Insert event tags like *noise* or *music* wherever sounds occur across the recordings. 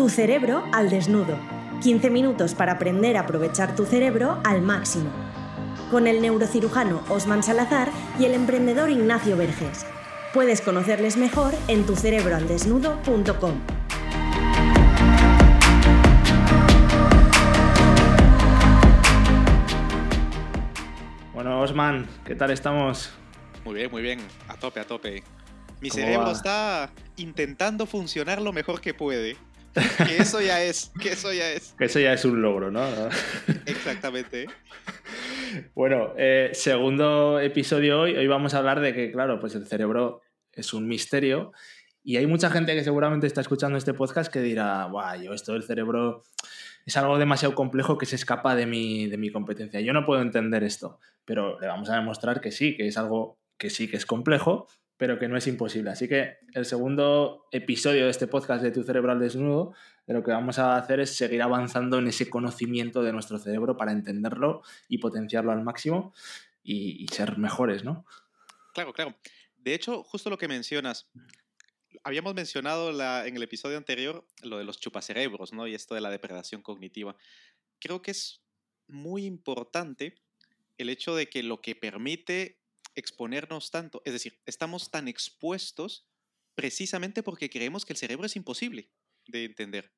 Tu cerebro al desnudo. 15 minutos para aprender a aprovechar tu cerebro al máximo. Con el neurocirujano Osman Salazar y el emprendedor Ignacio Verges. Puedes conocerles mejor en tucerebroaldesnudo.com. Bueno, Osman, ¿qué tal estamos? Muy bien, muy bien. A tope, a tope. Mi cerebro está intentando funcionar lo mejor que puede. *laughs* Que eso ya es, que eso ya es. Que eso ya es un logro, ¿no? Exactamente. *laughs* Bueno, eh, segundo episodio hoy. Hoy vamos a hablar de que, claro, pues el cerebro es un misterio. Y hay mucha gente que seguramente está escuchando este podcast que dirá, guau, yo esto del cerebro es algo demasiado complejo que se escapa de mi, de mi competencia. Yo no puedo entender esto, pero le vamos a demostrar que sí, que es algo que sí que es complejo, pero que no es imposible. Así que el segundo episodio de este podcast de Tu cerebro al desnudo, de lo que vamos a hacer es seguir avanzando en ese conocimiento de nuestro cerebro para entenderlo y potenciarlo al máximo y, y ser mejores, ¿no? Claro, claro. De hecho, justo lo que mencionas, habíamos mencionado la, en el episodio anterior lo de los chupacerebros, ¿no? Y esto de la depredación cognitiva. Creo que es muy importante el hecho de que lo que permite exponernos tanto, es decir, estamos tan expuestos precisamente porque creemos que el cerebro es imposible de entender.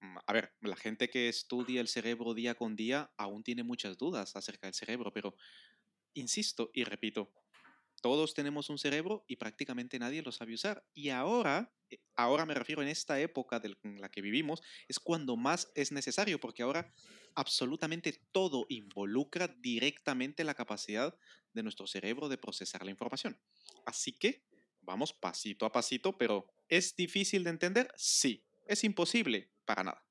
Mm, a ver, la gente que estudia el cerebro día con día aún tiene muchas dudas acerca del cerebro, pero insisto y repito, todos tenemos un cerebro y prácticamente nadie lo sabe usar. Y ahora, eh, ahora me refiero en esta época en la que vivimos, es cuando más es necesario, porque ahora absolutamente todo involucra directamente la capacidad de nuestro cerebro de procesar la información. Así que vamos pasito a pasito, pero ¿es difícil de entender? Sí. ¿Es imposible? Para nada.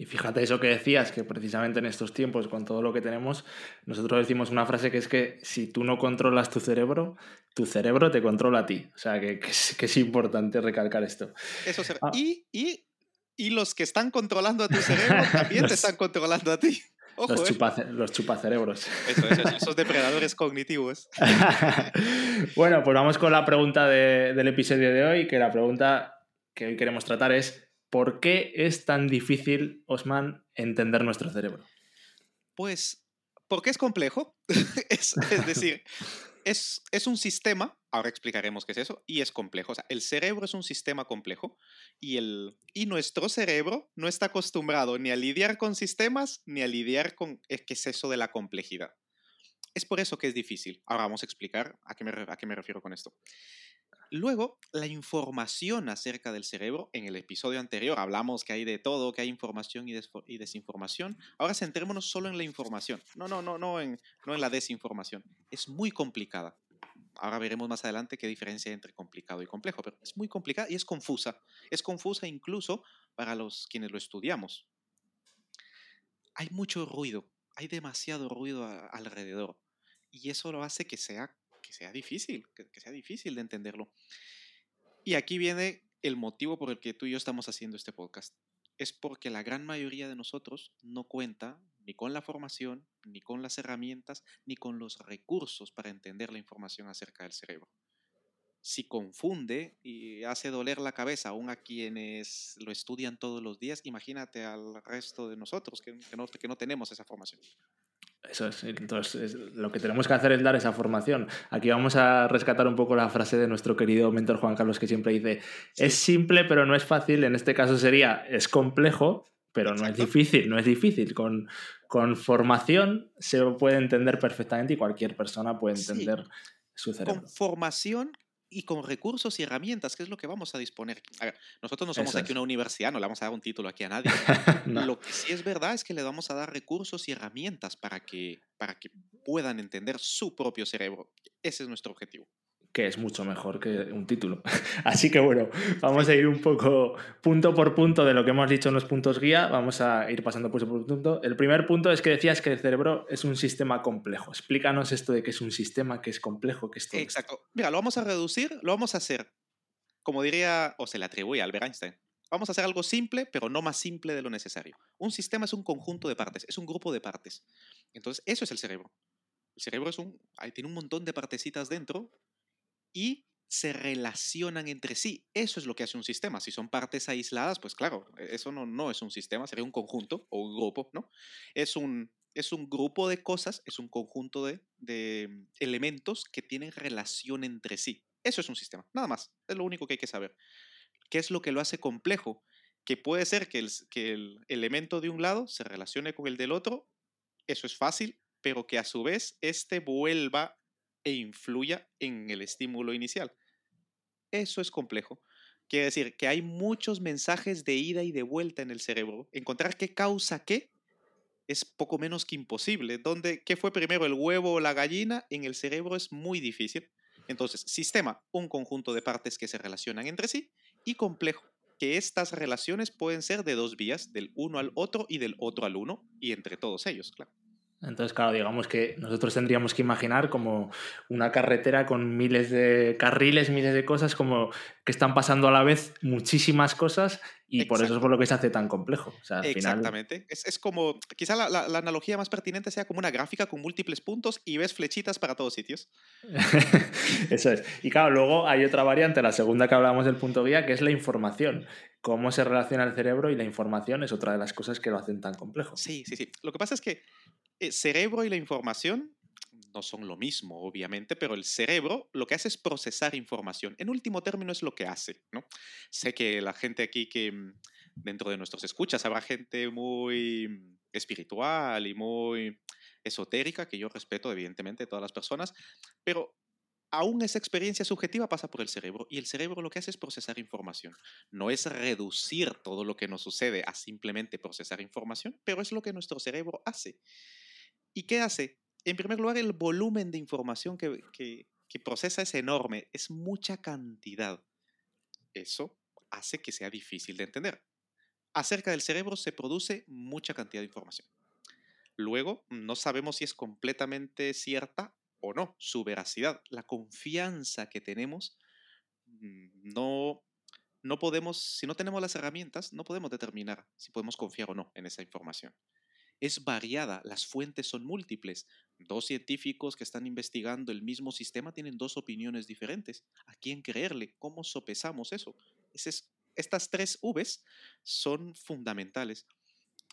Y fíjate eso que decías, que precisamente en estos tiempos, con todo lo que tenemos, nosotros decimos una frase que es que si tú no controlas tu cerebro, tu cerebro te controla a ti. O sea, que, que, es, que es, importante recalcar esto. Eso se... ah. y, y, y, los que están controlando a tu cerebro también *laughs* los, te están controlando a ti. Ojo, los, eh. los chupacerebros. Eso, eso, esos *laughs* depredadores cognitivos. bueno, pues vamos con la pregunta de, del episodio de hoy, que la pregunta que hoy queremos tratar es ¿Por qué es tan difícil, Osman, entender nuestro cerebro? Pues porque es complejo. *laughs* es, decir, es, es, un sistema, ahora explicaremos qué es eso, y es complejo. O sea, el cerebro es un sistema complejo y, el, y nuestro cerebro no está acostumbrado ni a lidiar con sistemas ni a lidiar con qué es eso de la complejidad. Es por eso que es difícil. Ahora vamos a explicar a qué me, a qué me refiero con esto. Luego, la información acerca del cerebro. En el episodio anterior hablamos que hay de todo, que hay información y, des y desinformación. Ahora centrémonos solo en la información. No, no, no, no en, no la desinformación. Es muy complicada. Ahora veremos más adelante qué diferencia hay entre complicado y complejo, pero es muy complicada y es confusa. Es confusa incluso para los quienes lo estudiamos. Hay mucho ruido, hay demasiado ruido alrededor y eso lo hace que sea que sea difícil, que, sea difícil de entenderlo. Y aquí viene el motivo por el que tú y yo estamos haciendo este podcast. Es porque la gran mayoría de nosotros no cuenta ni con la formación, ni con las herramientas, ni con los recursos para entender la información acerca del cerebro. Si confunde y hace doler la cabeza aún a quienes lo estudian todos los días, imagínate al resto de nosotros que, no, que no tenemos esa formación. Eso es, entonces es, lo que tenemos que hacer es dar esa formación. Aquí vamos a rescatar un poco la frase de nuestro querido mentor Juan Carlos que siempre dice, sí. es simple pero no es fácil, en este caso sería, es complejo, pero Exacto. no es difícil, no es difícil. Con, con, formación se puede entender perfectamente y cualquier persona puede entender sí. su cerebro. Con formación y con recursos y herramientas, que es lo que vamos a disponer. A ver, nosotros no somos Eso aquí es. una universidad, no le vamos a dar un título aquí a nadie. *laughs* no. Lo que sí es verdad es que le vamos a dar recursos y herramientas para que, para que puedan entender su propio cerebro. Ese es nuestro objetivo que es mucho mejor que un título. *laughs* Así que bueno, vamos a ir un poco punto por punto de lo que hemos dicho en los puntos guía, vamos a ir pasando punto por punto. El primer punto es que decías que el cerebro es un sistema complejo. Explícanos esto de que es un sistema, que es complejo, que es todo Exacto. Esto. Mira, lo vamos a reducir, lo vamos a hacer, como diría, o se le atribuye a Albert Einstein, Vamos a hacer algo simple, pero no más simple de lo necesario. Un sistema es un conjunto de partes, es un grupo de partes. Entonces, eso es el cerebro. El cerebro es un, tiene un montón de partecitas dentro y se relacionan entre sí. Eso es lo que hace un sistema. Si son partes aisladas, pues claro, e, eso no, no es un sistema, sería un conjunto o un grupo, ¿no? Es un, es un grupo de cosas, es un conjunto de, de elementos que tienen relación entre sí. Eso es un sistema, nada más. Es lo único que hay que saber. ¿Qué es lo que lo hace complejo? Que puede ser que el, que el elemento de un lado se relacione con el del otro, eso es fácil, pero que a su vez este vuelva e influya en el estímulo inicial. Eso es complejo. Quiere decir que hay muchos mensajes de ida y de vuelta en el cerebro. Encontrar qué causa qué es poco menos que imposible. ¿Dónde, ¿Qué fue primero, el huevo o la gallina? En el cerebro es muy difícil. Entonces, sistema, un conjunto de partes que se relacionan entre sí, y complejo, que estas relaciones pueden ser de dos vías, del uno al otro y del otro al uno, y entre todos ellos, claro. Entonces, claro, digamos que nosotros tendríamos que imaginar como una carretera con miles de carriles, miles de cosas, como que están pasando a la vez muchísimas cosas y por eso es por lo que se hace tan complejo. Exactamente. Es, como, quizá la, analogía más pertinente sea como una gráfica con múltiples puntos y ves flechitas para todos sitios. *laughs* eso es. Y claro, luego hay otra variante, la segunda que hablábamos del punto guía, que es la información cómo se relaciona el cerebro y la información es otra de las cosas que lo hacen tan complejo. Sí, sí, sí. Lo que pasa es que el cerebro y la información no son lo mismo, obviamente, pero el cerebro lo que hace es procesar información. En último término es lo que hace, ¿no? Sé que la gente aquí que mm, dentro de nuestros escuchas habrá gente muy espiritual y muy esotérica, que yo respeto evidentemente todas las personas, pero aún esa experiencia subjetiva pasa por el cerebro y el cerebro lo que hace es procesar información. No es reducir todo lo que nos sucede a simplemente procesar información, pero es lo que nuestro cerebro hace. ¿Y qué hace? En primer lugar, el volumen de información que, que procesa es enorme, es mucha cantidad. Eso hace que sea difícil de entender. Acerca del cerebro se produce mucha cantidad de información. Luego, no sabemos si es completamente cierta o no, su veracidad, la confianza que tenemos, mm, no, no podemos, si no tenemos las herramientas, no podemos determinar si podemos confiar o no en esa información es variada, las fuentes son múltiples. Dos científicos que están investigando el mismo sistema tienen dos opiniones diferentes. ¿A quién creerle? ¿Cómo sopesamos eso? estas tres Vs son fundamentales.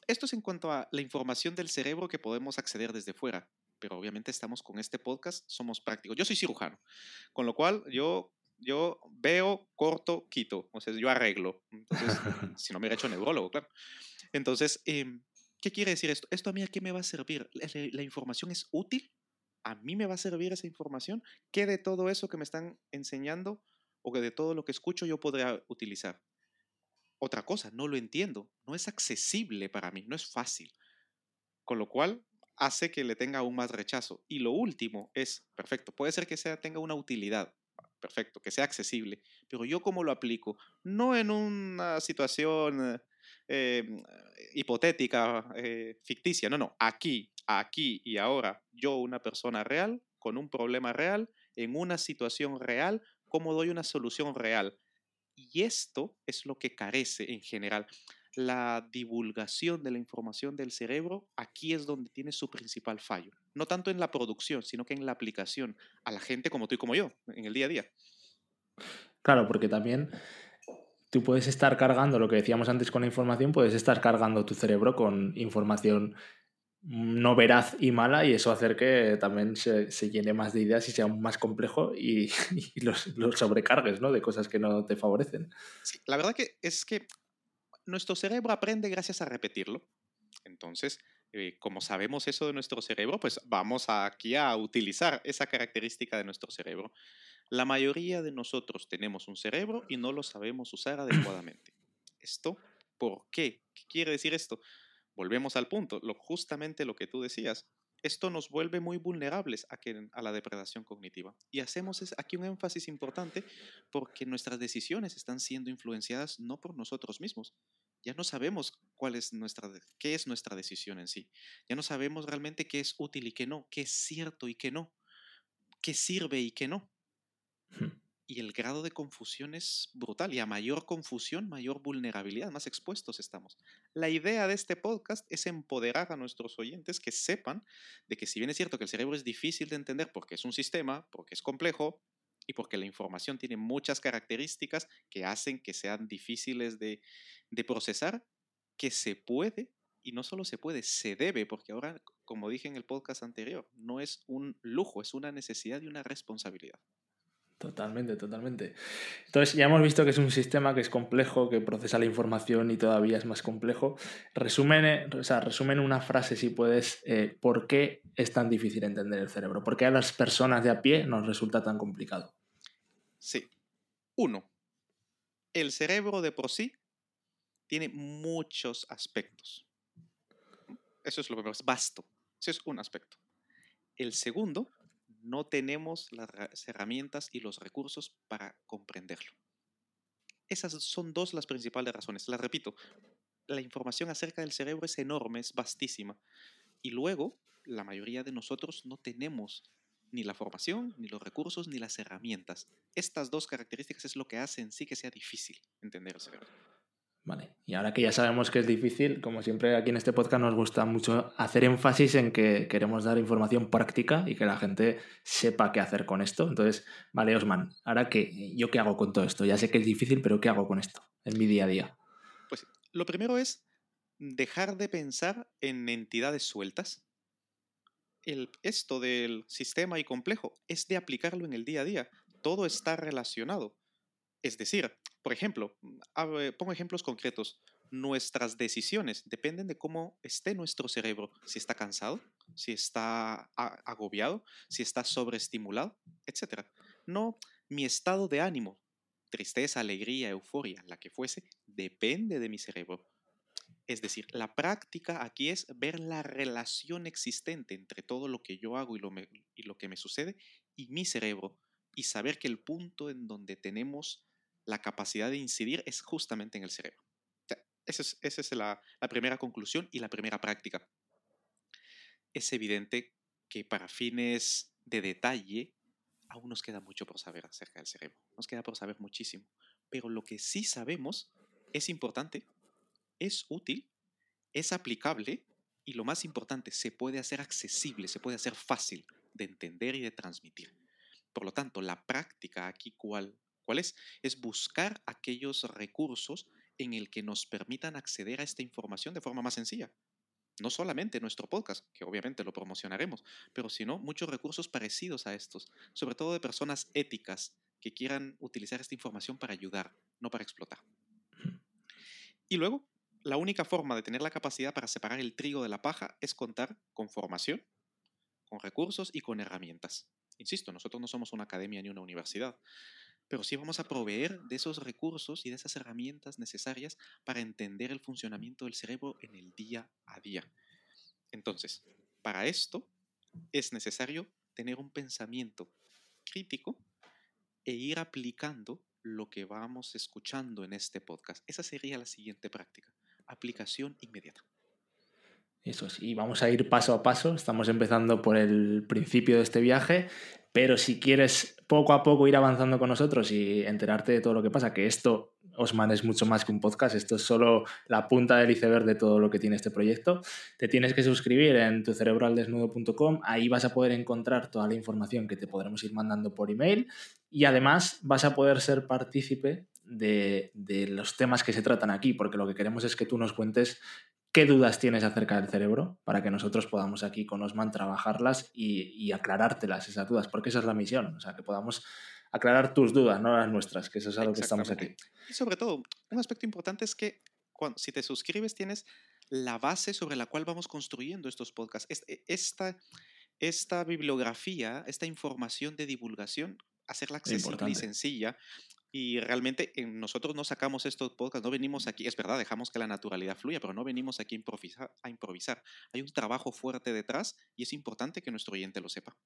Esto es en cuanto a la información del cerebro que podemos acceder desde fuera, pero obviamente estamos con este podcast, somos prácticos. Yo soy cirujano, con lo cual yo yo veo, corto, quito. O sea, yo arreglo. Entonces, *laughs* si no me hubiera hecho neurólogo, claro. Entonces, eh, ¿Qué quiere decir esto? ¿Esto a mí a qué me va a servir? ¿La, información es útil? ¿A mí me va a servir esa información? ¿Qué de todo eso que me están enseñando o que de todo lo que escucho yo podría utilizar? Otra cosa, no lo entiendo, no es accesible para mí, no es fácil. Con lo cual hace que le tenga aún más rechazo. Y lo último es, perfecto, puede ser que sea, tenga una utilidad, perfecto, que sea accesible, pero yo cómo lo aplico, no en una situación Em, hipotética, eh, ficticia, no, no, aquí, aquí y ahora, yo, una persona real, con un problema real, en una situación real, cómo doy una solución real. Y esto es lo que carece en general. La divulgación de la información del cerebro, aquí es donde tiene su principal fallo. No tanto en la producción, sino que en la aplicación a la gente como tú y como yo, en el día a día. Claro, porque también tú puedes estar cargando, lo que decíamos antes con la información, puedes estar cargando tu cerebro con información no veraz y mala y eso hacer que también se, llene más de ideas y sea más complejo y, *laughs* los, sobrecargues ¿no? de cosas que no te favorecen. la verdad que es que nuestro cerebro aprende gracias a repetirlo. Entonces, eh, como sabemos eso de nuestro cerebro, pues vamos aquí a utilizar esa característica de nuestro cerebro. La mayoría de nosotros tenemos un cerebro y no lo sabemos usar adecuadamente. ¿Esto por qué? ¿Qué quiere decir esto? Volvemos al punto, lo, justamente lo que tú decías. Esto nos vuelve muy vulnerables a, a la depredación cognitiva. Y hacemos aquí un énfasis importante porque nuestras decisiones están siendo influenciadas no por nosotros mismos. Ya no sabemos cuál es nuestra, qué es nuestra decisión en sí. Ya no sabemos realmente qué es útil y qué no, qué es cierto y qué no, qué sirve y qué no. Y el grado de confusión es brutal. Y a mayor confusión, mayor vulnerabilidad, más expuestos estamos. La idea de este podcast es empoderar a nuestros oyentes que sepan de que si bien es cierto que el cerebro es difícil de entender porque es un sistema, porque es complejo, y porque la información tiene muchas características que hacen que sean difíciles de, procesar, que se puede, y no solo se puede, se debe, porque ahora, como dije en el podcast anterior, no es un lujo, es una necesidad y una responsabilidad. Totalmente, totalmente. Entonces, ya hemos visto que es un sistema que es complejo, que procesa la información y todavía es más complejo. Resumen, o sea, resumen una frase, si puedes, eh, ¿por qué es tan difícil entender el cerebro? ¿Por qué a las personas de a pie nos resulta tan complicado? Sí. Uno, el cerebro de por sí tiene muchos aspectos. Eso es lo primero, es vasto. Ese es un aspecto. El segundo no tenemos las herramientas y los recursos para comprenderlo. Esas son dos las principales razones. Las repito, la información acerca del cerebro es enorme, es vastísima. Y luego, la mayoría de nosotros no tenemos ni la formación, ni los recursos, ni las herramientas. Estas dos características es lo que hace en sí que sea difícil entender el cerebro. Vale, y ahora que ya sabemos que es difícil, como siempre aquí en este podcast nos gusta mucho hacer énfasis en que queremos dar información práctica y que la gente sepa qué hacer con esto. Entonces, vale, Osman, ahora que yo qué hago con todo esto? Ya sé que es difícil, pero ¿qué hago con esto en mi día a día? Pues lo primero es dejar de pensar en entidades sueltas. El, esto del sistema y complejo es de aplicarlo en el día a día. Todo está relacionado. Es decir, por ejemplo, mm, pongo ejemplos concretos. Nuestras decisiones dependen de cómo esté nuestro cerebro, si está cansado, si está agobiado, si está sobreestimulado, etc. No mi estado de ánimo, tristeza, alegría, euforia, la que fuese, depende de mi cerebro. Es decir, la práctica aquí es ver la relación existente entre todo lo que yo hago y lo, y lo que me sucede y mi cerebro y saber que el punto en donde tenemos la capacidad de incidir es justamente en el cerebro. esa es, la, primera conclusión y la primera práctica. Es evidente que para fines de detalle aún nos queda mucho por saber acerca del cerebro. Nos queda por saber muchísimo. Pero lo que sí sabemos es importante, es útil, es aplicable y lo más importante, se puede hacer accesible, se puede hacer fácil de entender y de transmitir. Por lo tanto, la práctica aquí, ¿cuál, ¿Cuál es? Es buscar aquellos recursos en el que nos permitan acceder a esta información de forma más sencilla. No solamente nuestro podcast, que obviamente lo promocionaremos, pero sino muchos recursos parecidos a estos, sobre todo de personas éticas que quieran utilizar esta información para ayudar, no para explotar. Y luego, la única forma de tener la capacidad para separar el trigo de la paja es contar con formación, con recursos y con herramientas. Insisto, nosotros no somos una academia ni una universidad, pero sí vamos a proveer de esos recursos y de esas herramientas necesarias para entender el funcionamiento del cerebro en el día a día. Entonces, para esto es necesario tener un pensamiento crítico e ir aplicando lo que vamos escuchando en este podcast. Esa sería la siguiente práctica. Aplicación inmediata. Eso sí, vamos a ir paso a paso. Estamos empezando por el principio de este viaje, pero si quieres poco a poco ir avanzando con nosotros y enterarte de todo lo que pasa, que esto, Osman, es mucho más que un podcast, esto es solo la punta del iceberg de todo lo que tiene este proyecto, te tienes que suscribir en tucerebraldesnudo.com, ahí vas a poder encontrar toda la información que te podremos ir mandando por email y además vas a poder ser partícipe de, de los temas que se tratan aquí, porque lo que queremos es que tú nos cuentes qué dudas tienes acerca del cerebro para que nosotros podamos aquí con Osman trabajarlas y, aclarártelas esas dudas, porque esa es la misión, o sea, que podamos aclarar tus dudas, no las nuestras, que eso es algo que estamos aquí. Y sobre todo, un aspecto importante es que cuando, si te suscribes tienes la base sobre la cual vamos construyendo estos podcasts. E, esta, esta bibliografía, esta información de divulgación, hacerla accesible y sencilla y realmente nosotros no sacamos estos podcasts, no venimos aquí, es verdad, dejamos que la naturalidad fluya, pero no venimos aquí a improvisar, a improvisar. Hay un trabajo fuerte detrás y es importante que nuestro oyente lo sepa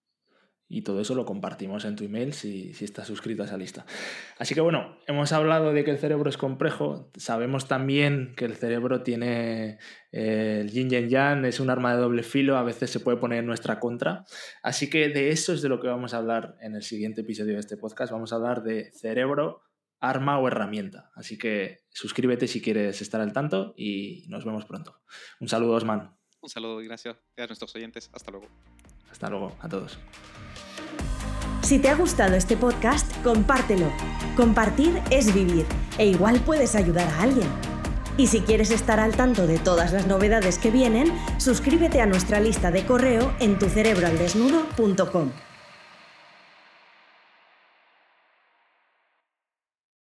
y todo eso lo compartimos en tu email si, si, estás suscrito a esa lista. Así que bueno, hemos hablado de que el cerebro es complejo, sabemos también que el cerebro tiene eh, el yin y yang, es un arma de doble filo, a veces se puede poner en nuestra contra. Así que de eso es de lo que vamos a hablar en el siguiente episodio de este podcast. Vamos a hablar de cerebro, arma o herramienta. Así que suscríbete si quieres estar al tanto y nos vemos pronto. Un saludo, Osman. Un saludo y gracias a nuestros oyentes. Hasta luego. Hasta luego a todos. Si te ha gustado este podcast, compártelo. Compartir es vivir e igual puedes ayudar a alguien. Y si quieres estar al tanto de todas las novedades que vienen, suscríbete a nuestra lista de correo en tucerebroaldesnudo.com.